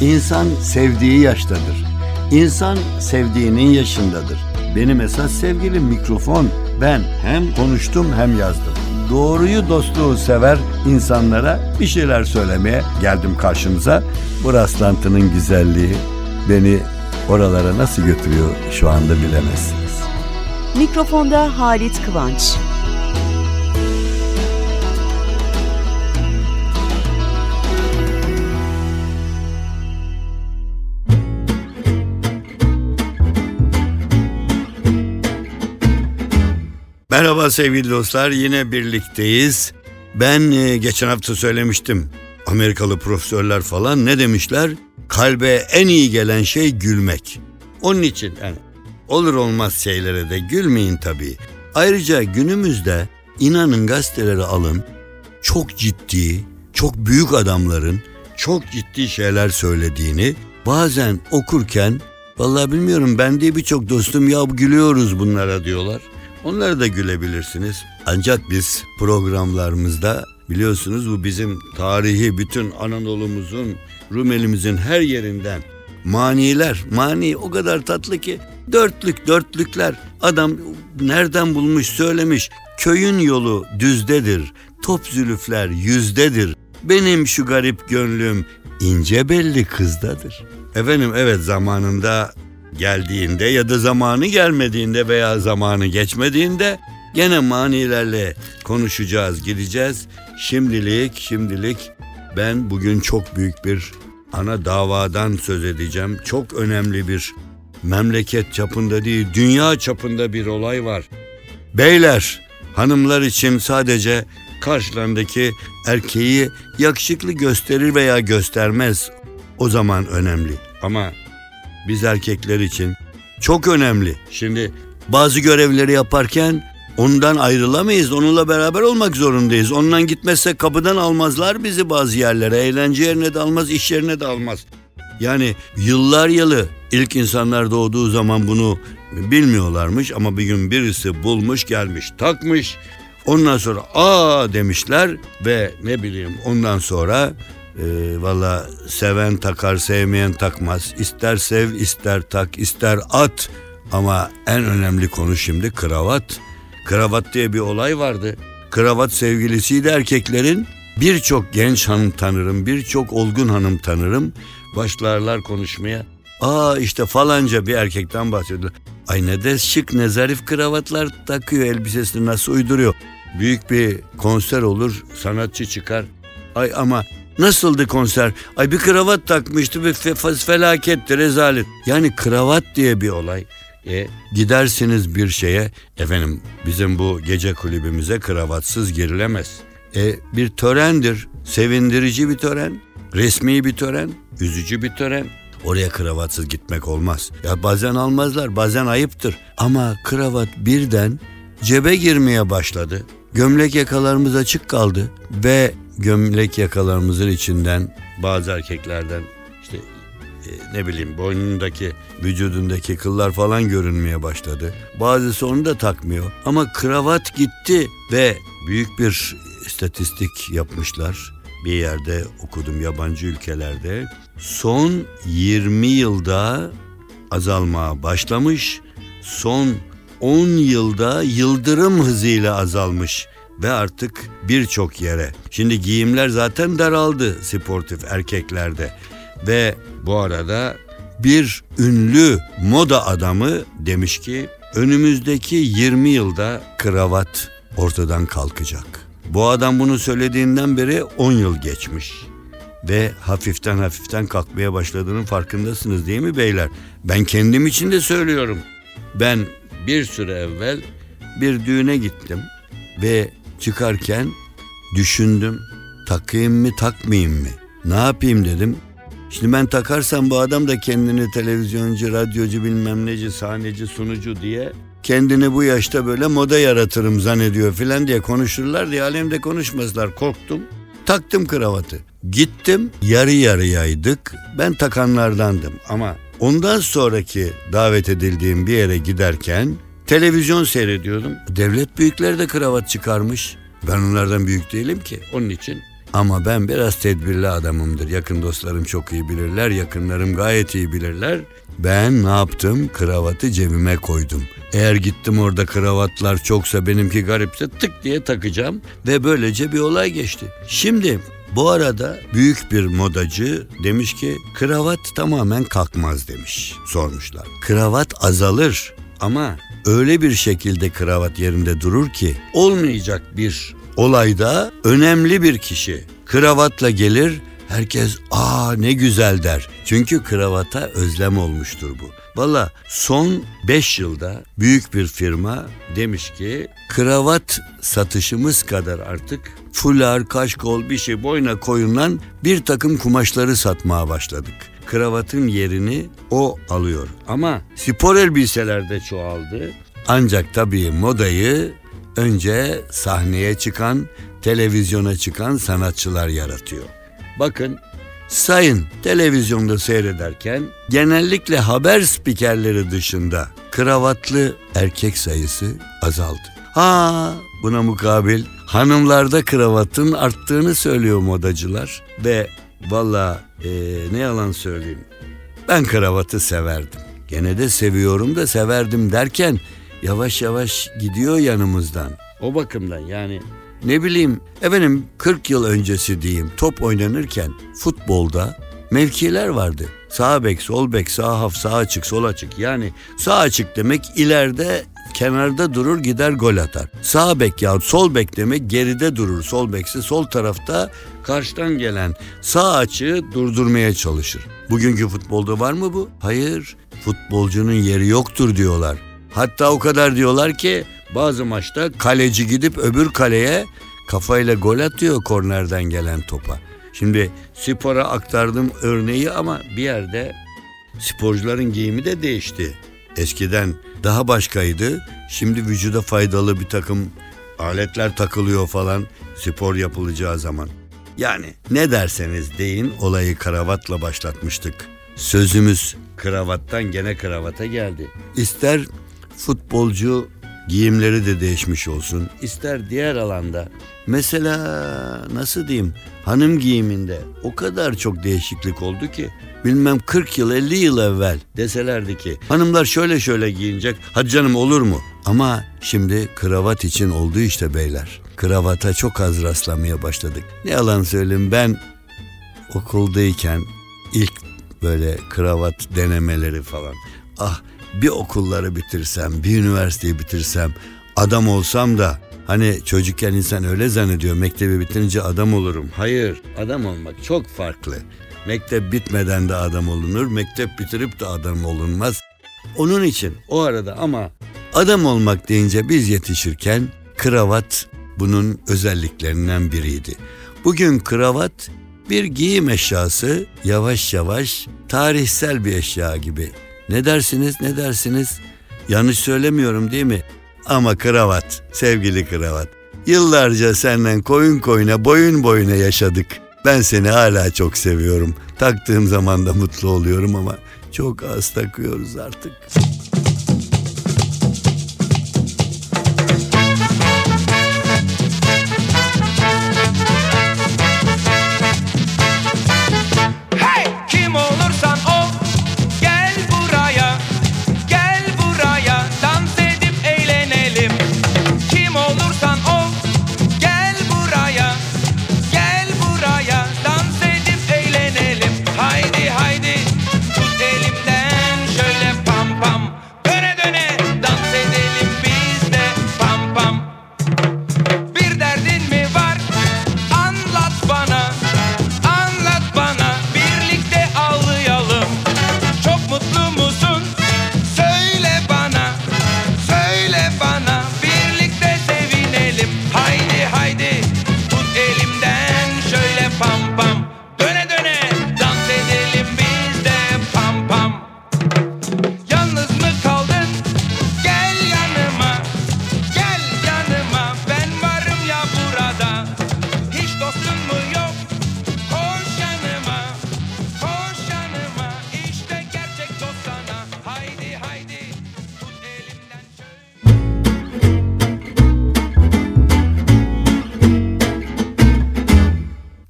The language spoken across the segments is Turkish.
İnsan sevdiği yaştadır. İnsan sevdiğinin yaşındadır. Benim esas sevgilim mikrofon. Ben hem konuştum hem yazdım. Doğruyu dostluğu sever insanlara bir şeyler söylemeye geldim karşınıza. Bu rastlantının güzelliği beni oralara nasıl götürüyor şu anda bilemezsiniz. Mikrofonda Halit Kıvanç. Merhaba sevgili dostlar yine birlikteyiz. Ben e, geçen hafta söylemiştim. Amerikalı profesörler falan ne demişler? Kalbe en iyi gelen şey gülmek. Onun için yani olur olmaz şeylere de gülmeyin tabii. Ayrıca günümüzde inanın gazeteleri alın. Çok ciddi, çok büyük adamların çok ciddi şeyler söylediğini bazen okurken vallahi bilmiyorum ben de birçok dostum ya gülüyoruz bunlara diyorlar. Onlara da gülebilirsiniz. Ancak biz programlarımızda biliyorsunuz bu bizim tarihi bütün Anadolu'muzun, Rumelimizin her yerinden maniler. Mani o kadar tatlı ki dörtlük dörtlükler. Adam nereden bulmuş söylemiş. Köyün yolu düzdedir. Top zülüfler yüzdedir. Benim şu garip gönlüm ince belli kızdadır. Efendim evet zamanında geldiğinde ya da zamanı gelmediğinde veya zamanı geçmediğinde gene manilerle konuşacağız, gideceğiz. Şimdilik, şimdilik ben bugün çok büyük bir ana davadan söz edeceğim. Çok önemli bir memleket çapında değil, dünya çapında bir olay var. Beyler, hanımlar için sadece karşılarındaki erkeği yakışıklı gösterir veya göstermez. O zaman önemli. Ama biz erkekler için çok önemli. Şimdi bazı görevleri yaparken ondan ayrılamayız. Onunla beraber olmak zorundayız. Ondan gitmezsek kapıdan almazlar bizi bazı yerlere. Eğlence yerine de almaz, iş yerine de almaz. Yani yıllar yılı ilk insanlar doğduğu zaman bunu bilmiyorlarmış ama bir gün birisi bulmuş gelmiş takmış. Ondan sonra aa demişler ve ne bileyim ondan sonra e, Valla seven takar sevmeyen takmaz. İster sev ister tak ister at. Ama en önemli konu şimdi kravat. Kravat diye bir olay vardı. Kravat sevgilisiydi erkeklerin. Birçok genç hanım tanırım, birçok olgun hanım tanırım. Başlarlar konuşmaya. Aa işte falanca bir erkekten bahsediyor. Ay ne de şık ne zarif kravatlar takıyor elbisesini nasıl uyduruyor. Büyük bir konser olur sanatçı çıkar. Ay ama Nasıldı konser? Ay bir kravat takmıştı fe, felaketti rezalet. Yani kravat diye bir olay. E, gidersiniz bir şeye efendim bizim bu gece kulübümüze kravatsız girilemez. E, bir törendir. Sevindirici bir tören. Resmi bir tören. Üzücü bir tören. Oraya kravatsız gitmek olmaz. Ya bazen almazlar, bazen ayıptır. Ama kravat birden cebe girmeye başladı. Gömlek yakalarımız açık kaldı ve gömlek yakalarımızın içinden bazı erkeklerden işte e, ne bileyim boynundaki vücudundaki kıllar falan görünmeye başladı. Bazısı onu da takmıyor ama kravat gitti ve büyük bir istatistik yapmışlar. Bir yerde okudum yabancı ülkelerde. Son 20 yılda azalmaya başlamış. Son 10 yılda yıldırım hızıyla azalmış ve artık birçok yere. Şimdi giyimler zaten daraldı sportif erkeklerde ve bu arada bir ünlü moda adamı demiş ki önümüzdeki 20 yılda kravat ortadan kalkacak. Bu adam bunu söylediğinden beri 10 yıl geçmiş ve hafiften hafiften kalkmaya başladığının farkındasınız değil mi beyler? Ben kendim için de söylüyorum. Ben bir süre evvel bir düğüne gittim ve çıkarken düşündüm takayım mı takmayayım mı? Ne yapayım dedim. Şimdi ben takarsam bu adam da kendini televizyoncu, radyocu bilmem neci, sahneci, sunucu diye kendini bu yaşta böyle moda yaratırım zannediyor filan diye konuşurlar diye alemde konuşmazlar. Korktum. Taktım kravatı. Gittim yarı yarıyaydık. Ben takanlardandım ama ondan sonraki davet edildiğim bir yere giderken Televizyon seyrediyordum. Devlet büyükleri de kravat çıkarmış. Ben onlardan büyük değilim ki. Onun için Ama ben biraz tedbirli adamımdır. Yakın dostlarım çok iyi bilirler, yakınlarım gayet iyi bilirler. Ben ne yaptım? Kravatı cebime koydum. Eğer gittim orada kravatlar çoksa benimki garipse tık diye takacağım ve böylece bir olay geçti. Şimdi bu arada büyük bir modacı demiş ki kravat tamamen kalkmaz demiş. Sormuşlar. Kravat azalır ama öyle bir şekilde kravat yerinde durur ki olmayacak bir olayda önemli bir kişi kravatla gelir herkes aa ne güzel der. Çünkü kravata özlem olmuştur bu. Valla son 5 yılda büyük bir firma demiş ki kravat satışımız kadar artık fular, kaşkol bir şey boyuna koyulan bir takım kumaşları satmaya başladık. Kravatın yerini o alıyor. Ama spor elbiseler de çoğaldı. Ancak tabii modayı önce sahneye çıkan, televizyona çıkan sanatçılar yaratıyor. Bakın sayın televizyonda seyrederken genellikle haber spikerleri dışında kravatlı erkek sayısı azaldı. Ha buna mukabil hanımlarda kravatın arttığını söylüyor modacılar ve valla eee, ne yalan söyleyeyim ben kravatı severdim. Gene de seviyorum da severdim derken yavaş yavaş gidiyor yanımızdan. O bakımdan yani ne bileyim efendim 40 yıl öncesi diyeyim top oynanırken futbolda mevkiler vardı. Sağ bek, sol bek, sağ haf, sağ açık, sol açık. Yani sağ açık demek ileride kenarda durur gider gol atar. Sağ bek ya sol bek demek geride durur. Sol bekse sol tarafta karşıdan gelen sağ açığı durdurmaya çalışır. Bugünkü futbolda var mı bu? Hayır. Futbolcunun yeri yoktur diyorlar. Hatta o kadar diyorlar ki bazı maçta kaleci gidip öbür kaleye kafayla gol atıyor kornerden gelen topa. Şimdi spora aktardım örneği ama bir yerde sporcuların giyimi de değişti. Eskiden daha başkaydı. Şimdi vücuda faydalı bir takım aletler takılıyor falan spor yapılacağı zaman. Yani ne derseniz deyin olayı kravatla başlatmıştık. Sözümüz kravattan gene kravata geldi. İster futbolcu giyimleri de değişmiş olsun. ister diğer alanda. Mesela nasıl diyeyim hanım giyiminde o kadar çok değişiklik oldu ki bilmem 40 yıl 50 yıl evvel deselerdi ki hanımlar şöyle şöyle giyinecek hadi canım olur mu? Ama şimdi kravat için oldu işte beyler. Kravata çok az rastlamaya başladık. Ne yalan söyleyeyim ben okuldayken ilk böyle kravat denemeleri falan. Ah bir okulları bitirsem, bir üniversiteyi bitirsem, adam olsam da hani çocukken insan öyle zannediyor mektebi bitirince adam olurum. Hayır, adam olmak çok farklı. Mektep bitmeden de adam olunur, mektep bitirip de adam olunmaz. Onun için o arada ama adam olmak deyince biz yetişirken kravat bunun özelliklerinden biriydi. Bugün kravat bir giyim eşyası yavaş yavaş tarihsel bir eşya gibi. Ne dersiniz ne dersiniz? Yanlış söylemiyorum değil mi? Ama kravat, sevgili kravat. Yıllarca senden koyun koyuna boyun boyuna yaşadık. Ben seni hala çok seviyorum. Taktığım zaman da mutlu oluyorum ama çok az takıyoruz artık.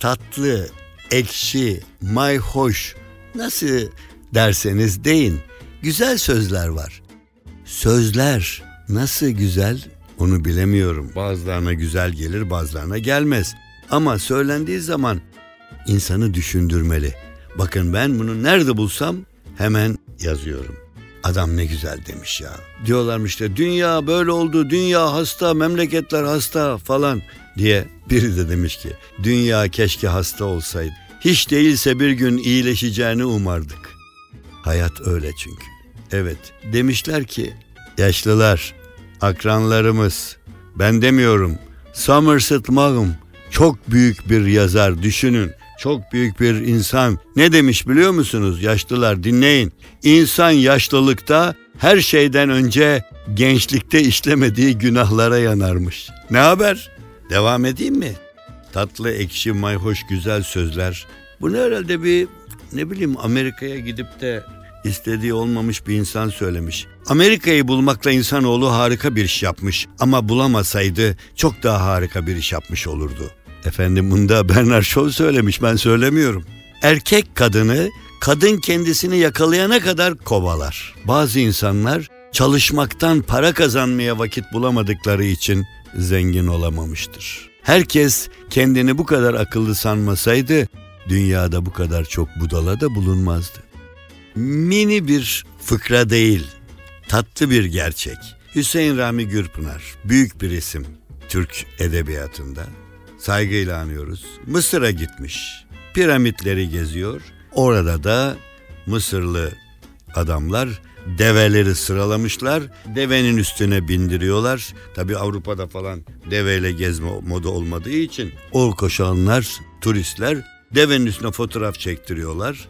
Tatlı, ekşi, mayhoş nasıl derseniz deyin. Güzel sözler var. Sözler nasıl güzel onu bilemiyorum. Bazılarına güzel gelir bazılarına gelmez. Ama söylendiği zaman insanı düşündürmeli. Bakın ben bunu nerede bulsam hemen yazıyorum. Adam ne güzel demiş ya. Diyorlarmış işte dünya böyle oldu, dünya hasta, memleketler hasta falan diye. Biri de demiş ki dünya keşke hasta olsaydı. Hiç değilse bir gün iyileşeceğini umardık. Hayat öyle çünkü. Evet demişler ki yaşlılar, akranlarımız, ben demiyorum Somerset Maugham çok büyük bir yazar düşünün. Çok büyük bir insan. Ne demiş biliyor musunuz yaşlılar dinleyin. İnsan yaşlılıkta her şeyden önce gençlikte işlemediği günahlara yanarmış. Ne haber? Devam edeyim mi? Tatlı, ekşi, mayhoş, güzel sözler. Bunu herhalde bir ne bileyim Amerika'ya gidip de istediği olmamış bir insan söylemiş. Amerika'yı bulmakla insanoğlu harika bir iş yapmış ama bulamasaydı çok daha harika bir iş yapmış olurdu. Efendim bunda Bernard Shaw söylemiş ben söylemiyorum. Erkek kadını kadın kendisini yakalayana kadar kovalar. Bazı insanlar çalışmaktan para kazanmaya vakit bulamadıkları için zengin olamamıştır. Herkes kendini bu kadar akıllı sanmasaydı dünyada bu kadar çok budala da bulunmazdı. Mini bir fıkra değil, tatlı bir gerçek. Hüseyin Rami Gürpınar, büyük bir isim Türk edebiyatında. Saygıyla anıyoruz. Mısır'a gitmiş. Piramitleri geziyor. Orada da Mısırlı adamlar develeri sıralamışlar. Devenin üstüne bindiriyorlar. Tabi Avrupa'da falan deveyle gezme moda olmadığı için ol koşanlar, turistler devenin üstüne fotoğraf çektiriyorlar.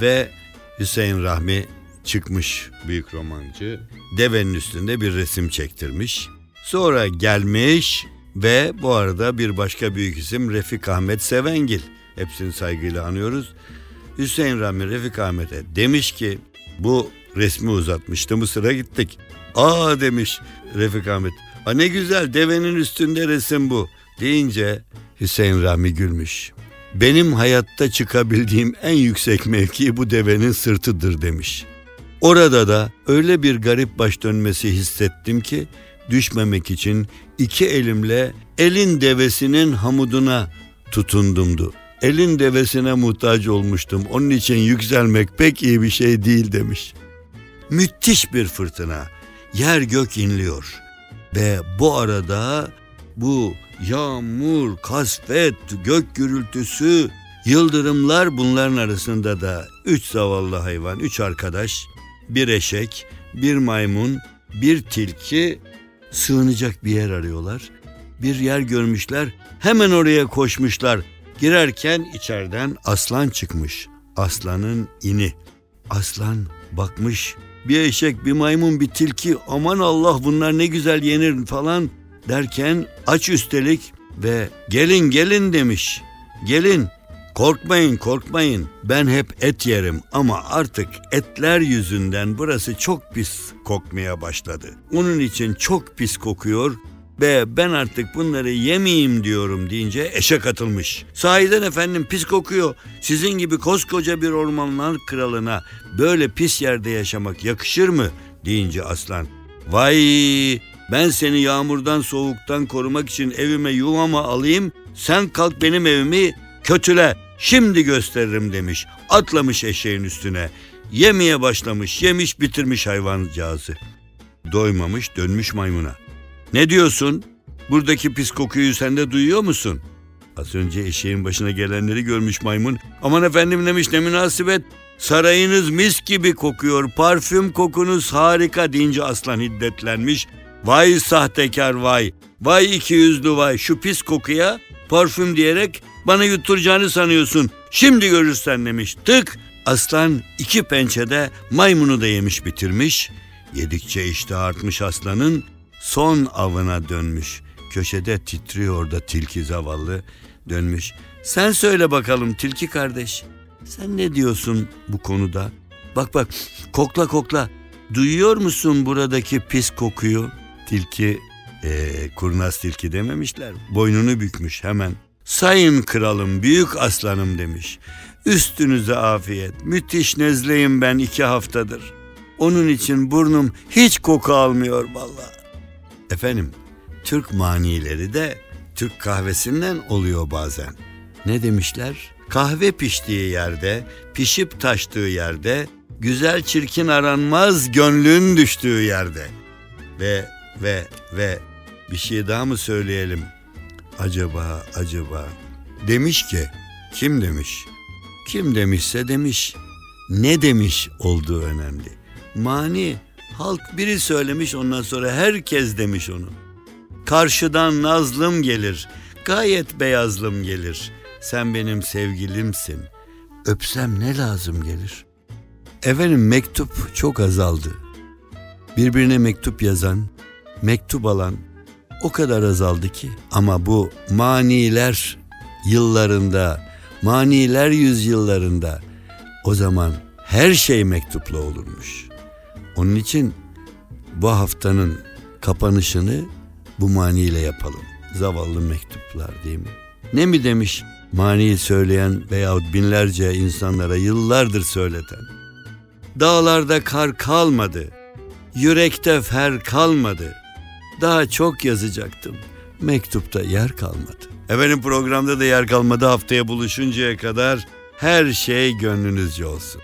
Ve Hüseyin Rahmi çıkmış büyük romancı. Devenin üstünde bir resim çektirmiş. Sonra gelmiş ve bu arada bir başka büyük isim Refik Ahmet Sevengil. Hepsini saygıyla anıyoruz. Hüseyin Rahmi Refik Ahmet'e demiş ki bu resmi uzatmıştı Mısır'a gittik. Aa demiş Refik Ahmet. A ne güzel devenin üstünde resim bu. Deyince Hüseyin Rahmi gülmüş. Benim hayatta çıkabildiğim en yüksek mevki bu devenin sırtıdır demiş. Orada da öyle bir garip baş dönmesi hissettim ki düşmemek için iki elimle elin devesinin hamuduna tutundumdu. Elin devesine muhtaç olmuştum. Onun için yükselmek pek iyi bir şey değil demiş. Müthiş bir fırtına. Yer gök inliyor. Ve bu arada bu yağmur, kasvet, gök gürültüsü, yıldırımlar bunların arasında da üç zavallı hayvan, üç arkadaş, bir eşek, bir maymun, bir tilki sığınacak bir yer arıyorlar. Bir yer görmüşler, hemen oraya koşmuşlar. Girerken içeriden aslan çıkmış. Aslanın ini. Aslan bakmış. Bir eşek, bir maymun, bir tilki. Aman Allah bunlar ne güzel yenir falan derken aç üstelik ve gelin gelin demiş. Gelin korkmayın korkmayın ben hep et yerim ama artık etler yüzünden burası çok pis kokmaya başladı. Onun için çok pis kokuyor ve ben artık bunları yemeyeyim diyorum deyince eşek atılmış. Sahiden efendim pis kokuyor. Sizin gibi koskoca bir ormanlar kralına böyle pis yerde yaşamak yakışır mı? deyince aslan. Vay ben seni yağmurdan soğuktan korumak için evime yuvama alayım. Sen kalk benim evimi kötüle. Şimdi gösteririm demiş. Atlamış eşeğin üstüne. Yemeye başlamış. Yemiş bitirmiş hayvancağızı. Doymamış dönmüş maymuna. Ne diyorsun? Buradaki pis kokuyu sen de duyuyor musun? Az önce eşeğin başına gelenleri görmüş maymun. Aman efendim demiş ne münasebet. Sarayınız mis gibi kokuyor. Parfüm kokunuz harika deyince aslan hiddetlenmiş. Vay sahtekar vay. Vay iki yüzlü vay. Şu pis kokuya parfüm diyerek bana yutturacağını sanıyorsun. Şimdi görürsen demiş. Tık aslan iki pençede maymunu da yemiş bitirmiş. Yedikçe işte artmış aslanın son avına dönmüş. Köşede titriyor da tilki zavallı dönmüş. Sen söyle bakalım tilki kardeş. Sen ne diyorsun bu konuda? Bak bak kokla kokla. Duyuyor musun buradaki pis kokuyu? Tilki ee, kurnaz tilki dememişler. Boynunu bükmüş hemen. Sayın kralım, büyük aslanım demiş. Üstünüze afiyet. Müthiş nezleyim ben iki haftadır. Onun için burnum hiç koku almıyor vallahi. Efendim, Türk manileri de Türk kahvesinden oluyor bazen. Ne demişler? Kahve piştiği yerde, pişip taştığı yerde, güzel çirkin aranmaz gönlün düştüğü yerde. Ve ve ve bir şey daha mı söyleyelim? Acaba acaba demiş ki kim demiş? Kim demişse demiş. Ne demiş olduğu önemli. Mani halk biri söylemiş ondan sonra herkes demiş onu. Karşıdan nazlım gelir, gayet beyazlım gelir. Sen benim sevgilimsin. Öpsem ne lazım gelir? Efendim mektup çok azaldı. Birbirine mektup yazan, mektup alan o kadar azaldı ki. Ama bu maniler yıllarında, maniler yüzyıllarında o zaman her şey mektupla olurmuş. Onun için bu haftanın kapanışını bu maniyle yapalım. Zavallı mektuplar değil mi? Ne mi demiş maniyi söyleyen veyahut binlerce insanlara yıllardır söyleten? Dağlarda kar kalmadı, yürekte fer kalmadı. Daha çok yazacaktım. Mektupta yer kalmadı. Efendim programda da yer kalmadı. Haftaya buluşuncaya kadar her şey gönlünüzce olsun.